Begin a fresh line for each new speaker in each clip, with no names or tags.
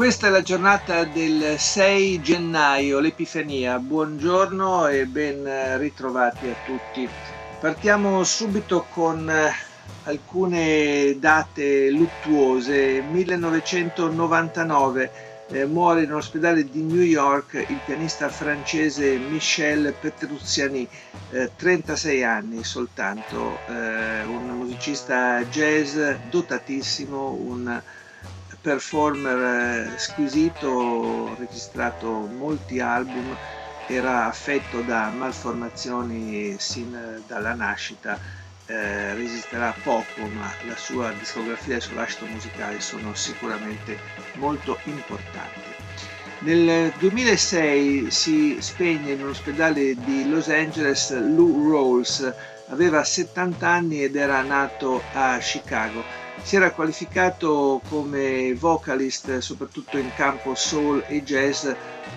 Questa è la giornata del 6 gennaio, l'Epifania. Buongiorno e ben ritrovati a tutti. Partiamo subito con eh, alcune date luttuose. 1999 eh, muore in un ospedale di New York il pianista francese Michel Petrucciani, eh, 36 anni soltanto, eh, un musicista jazz dotatissimo, un performer eh, squisito, registrato molti album, era affetto da malformazioni sin dalla nascita, eh, resisterà poco, ma la sua discografia e il suo lascito musicale sono sicuramente molto importanti. Nel 2006 si spegne in un ospedale di Los Angeles Lou Rawls, aveva 70 anni ed era nato a Chicago si era qualificato come vocalist soprattutto in campo soul e jazz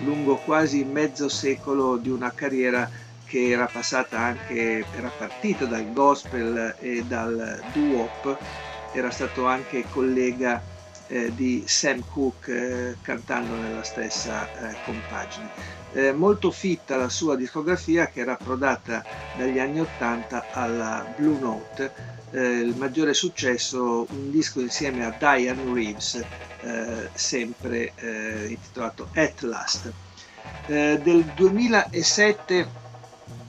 lungo quasi mezzo secolo di una carriera che era passata anche, era partita dal gospel e dal doo-wop, era stato anche collega eh, di Sam Cooke eh, cantando nella stessa eh, compagine. Eh, molto fitta la sua discografia che era approdata dagli anni 80 alla Blue Note eh, il maggiore successo un disco insieme a Diane Reeves, eh, sempre eh, intitolato At Last. Eh, del 2007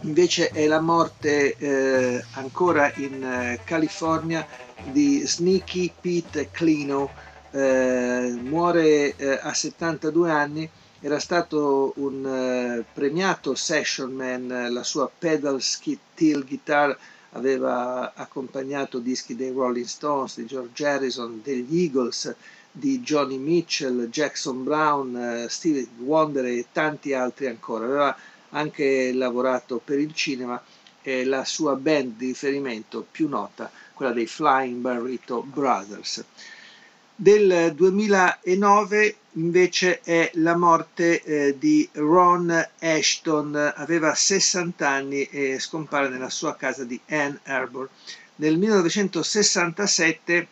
invece è la morte eh, ancora in eh, California di Sneaky Pete Clino, muore a 72 anni era stato un premiato session man, la sua pedal steel guitar aveva accompagnato dischi dei Rolling Stones, di George Harrison, degli Eagles, di Johnny Mitchell, Jackson Brown, eh, Stevie Wonder e tanti altri ancora. Aveva anche lavorato per il cinema e la sua band di riferimento più nota, quella dei Flying Burrito Brothers del 2009 invece è la morte eh, di Ron Ashton, aveva 60 anni e scompare nella sua casa di Ann Arbor. Nel 1967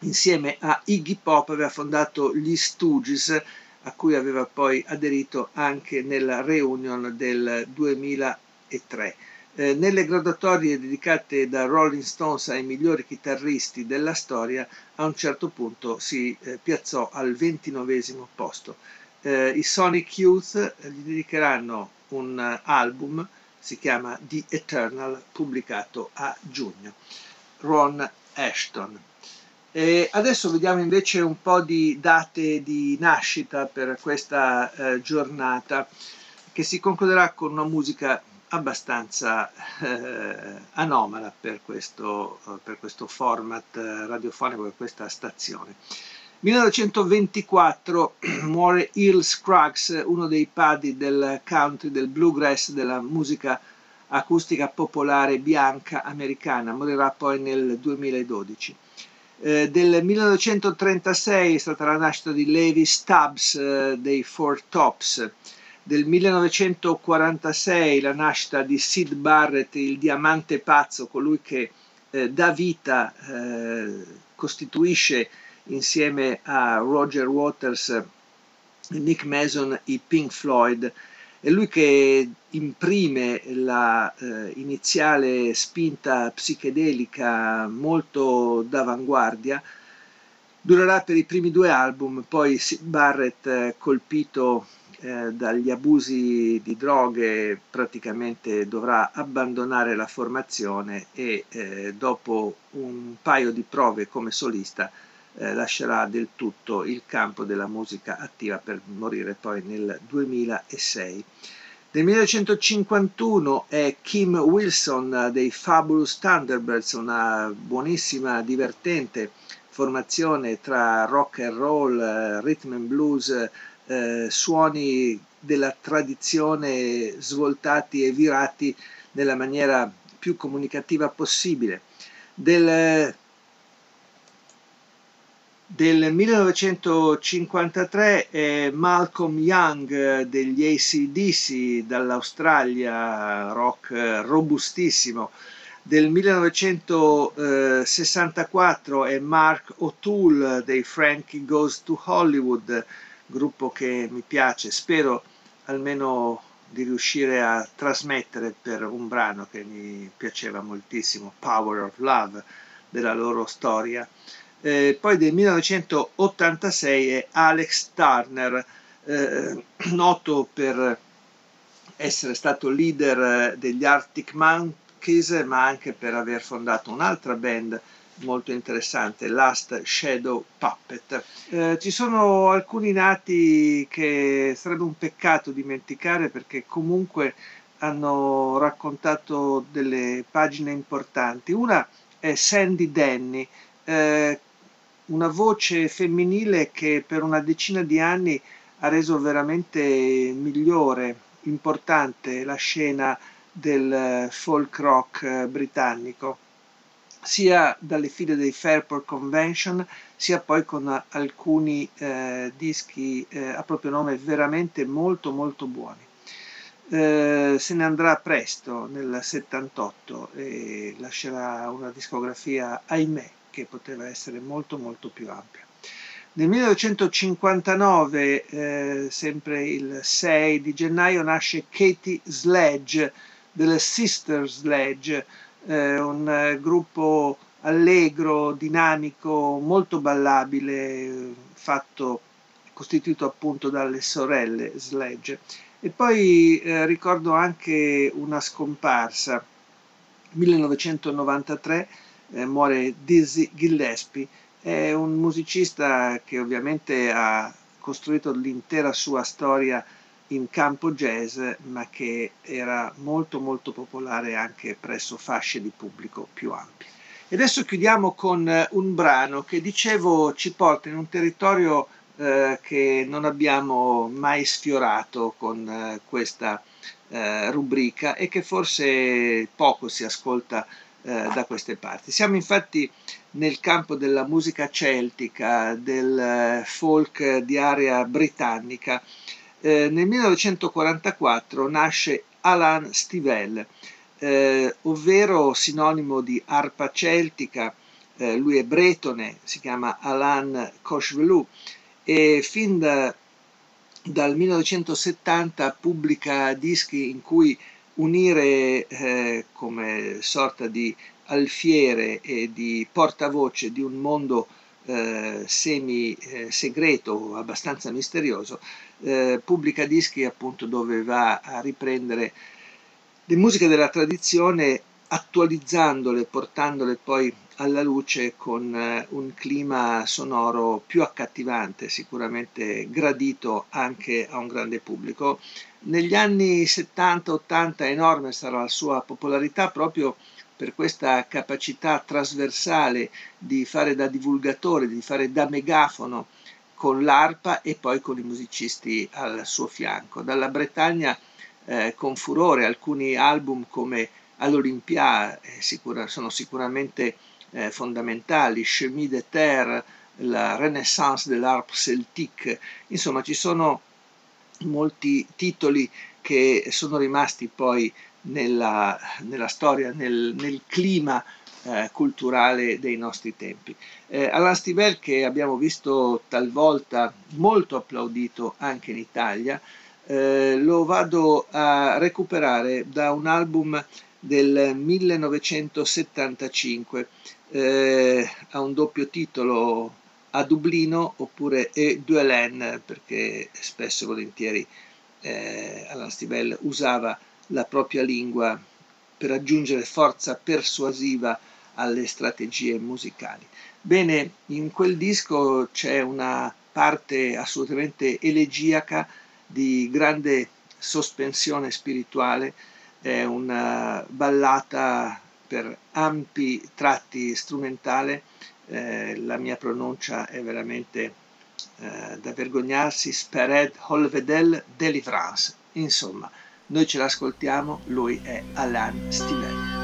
insieme a Iggy Pop aveva fondato gli Stooges a cui aveva poi aderito anche nella reunion del 2003. Eh, nelle graduatorie dedicate da Rolling Stones ai migliori chitarristi della storia, a un certo punto si eh, piazzò al ventinovesimo posto. Eh, I Sonic Youth gli dedicheranno un album, si chiama The Eternal, pubblicato a giugno. Ron Ashton. E adesso vediamo invece un po' di date di nascita per questa eh, giornata che si concluderà con una musica abbastanza eh, anomala per questo, eh, per questo format eh, radiofonico, per questa stazione. 1924 muore Earl Scruggs, uno dei padri del country, del bluegrass, della musica acustica popolare bianca americana, morirà poi nel 2012. Eh, del 1936 è stata la nascita di Levi Stubbs eh, dei Four Tops, del 1946 la nascita di Sid Barrett, il diamante pazzo, colui che eh, dà vita, eh, costituisce insieme a Roger Waters e Nick Mason i Pink Floyd, è lui che imprime la eh, spinta psichedelica molto d'avanguardia, durerà per i primi due album, poi Sid Barrett eh, colpito eh, dagli abusi di droghe praticamente dovrà abbandonare la formazione e eh, dopo un paio di prove come solista eh, lascerà del tutto il campo della musica attiva per morire poi nel 2006. Nel 1951 è Kim Wilson dei Fabulous Thunderbirds, una buonissima, divertente formazione tra rock and roll, rhythm and blues, eh, suoni della tradizione svoltati e virati nella maniera più comunicativa possibile. Del, del 1953 è Malcolm Young degli ACDC dall'Australia, rock robustissimo. Del 1964 è Mark O'Toole dei Frankie Goes to Hollywood, gruppo che mi piace, spero almeno di riuscire a trasmettere per un brano che mi piaceva moltissimo, Power of Love, della loro storia. Eh, poi del 1986 è Alex Turner, eh, noto per essere stato leader degli Arctic Monkeys, ma anche per aver fondato un'altra band molto interessante, Last Shadow Puppet. Eh, ci sono alcuni nati che sarebbe un peccato dimenticare perché comunque hanno raccontato delle pagine importanti. Una è Sandy Denny, eh, una voce femminile che per una decina di anni ha reso veramente migliore, importante la scena del folk rock britannico sia dalle file dei Fairport Convention sia poi con alcuni eh, dischi eh, a proprio nome veramente molto molto buoni. Eh, se ne andrà presto nel 78 e lascerà una discografia, ahimè, che poteva essere molto molto più ampia. Nel 1959, eh, sempre il 6 di gennaio, nasce Katie Sledge delle Sister Sledge, eh, un eh, gruppo allegro, dinamico, molto ballabile, fatto, costituito appunto dalle sorelle Sledge. E poi eh, ricordo anche una scomparsa, 1993 eh, muore Dizzy Gillespie, è un musicista che ovviamente ha costruito l'intera sua storia in campo jazz, ma che era molto molto popolare anche presso fasce di pubblico più ampie. E adesso chiudiamo con eh, un brano che dicevo ci porta in un territorio eh, che non abbiamo mai sfiorato con eh, questa eh, rubrica e che forse poco si ascolta eh, da queste parti. Siamo infatti nel campo della musica celtica, del eh, folk di area britannica eh, nel 1944 nasce Alan Stivell, eh, ovvero sinonimo di arpa celtica, eh, lui è bretone, si chiama Alan Cochevelou e fin da, dal 1970 pubblica dischi in cui unire eh, come sorta di alfiere e di portavoce di un mondo eh, semi eh, segreto, abbastanza misterioso, eh, pubblica dischi appunto dove va a riprendere le musiche della tradizione attualizzandole, portandole poi alla luce con eh, un clima sonoro più accattivante, sicuramente gradito anche a un grande pubblico. Negli anni 70-80 enorme sarà la sua popolarità proprio per questa capacità trasversale di fare da divulgatore, di fare da megafono con l'arpa e poi con i musicisti al suo fianco. Dalla Bretagna eh, con furore alcuni album come all'Olympia eh, sicura, sono sicuramente eh, fondamentali, Chemin de Terre, la Renaissance dell'Arp celtique, insomma ci sono molti titoli che sono rimasti poi nella, nella storia, nel, nel clima eh, culturale dei nostri tempi. Eh, Alain Stivel che abbiamo visto talvolta molto applaudito anche in Italia, eh, lo vado a recuperare da un album del 1975, eh, ha un doppio titolo a Dublino oppure E Duelen perché spesso e volentieri eh, Alain Stivel usava la propria lingua per aggiungere forza persuasiva alle strategie musicali. Bene, in quel disco c'è una parte assolutamente elegiaca di grande sospensione spirituale, è una ballata per ampi tratti strumentale eh, la mia pronuncia è veramente eh, da vergognarsi, Spered Holvedel Delivrance. Insomma, noi ce l'ascoltiamo, lui è Alain Stivel.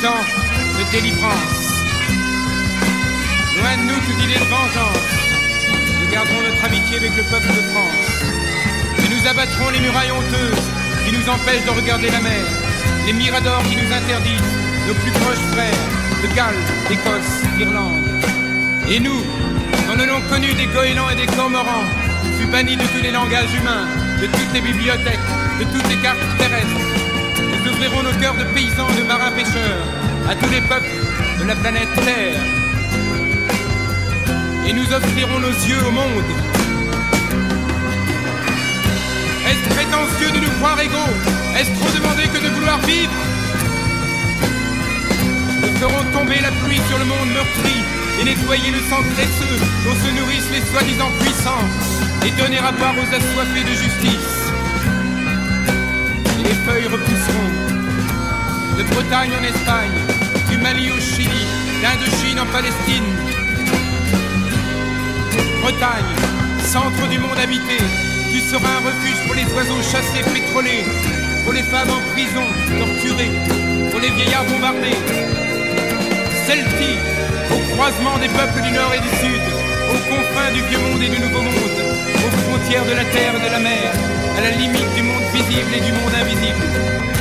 de délivrance. Loin de nous toute idée de vengeance, nous garderons notre amitié avec le peuple de France. Et nous abattrons les murailles honteuses qui nous empêchent de regarder la mer, les miradors qui nous interdisent, nos plus proches frères de Galles, d'Écosse, d'Irlande. Et nous, dans le nom connu des goélands et des cormorans, fut banni de tous les langages humains, de toutes les bibliothèques, de toutes les cartes terrestres, Ouvrirons nos cœurs de paysans, de marins pêcheurs, à tous les peuples de la planète Terre. Et nous offrirons nos yeux au monde. Est-ce prétentieux de nous croire égaux? Est-ce trop demander que de vouloir vivre? Nous ferons tomber la pluie sur le monde meurtri et nettoyer le sang graisseux dont se nourrissent les soi-disant puissants et donner à boire aux assoiffés de justice. Bretagne en Espagne, du Mali au Chili, d'Indochine en Palestine. Bretagne, centre du monde habité, tu seras un refuge pour les oiseaux chassés, pétrolés, pour les femmes en prison, torturées, pour les vieillards bombardés. Celtique, au croisement des peuples du Nord et du Sud, aux confins du vieux monde et du nouveau monde, aux frontières de la terre et de la mer, à la limite du monde visible et du monde invisible.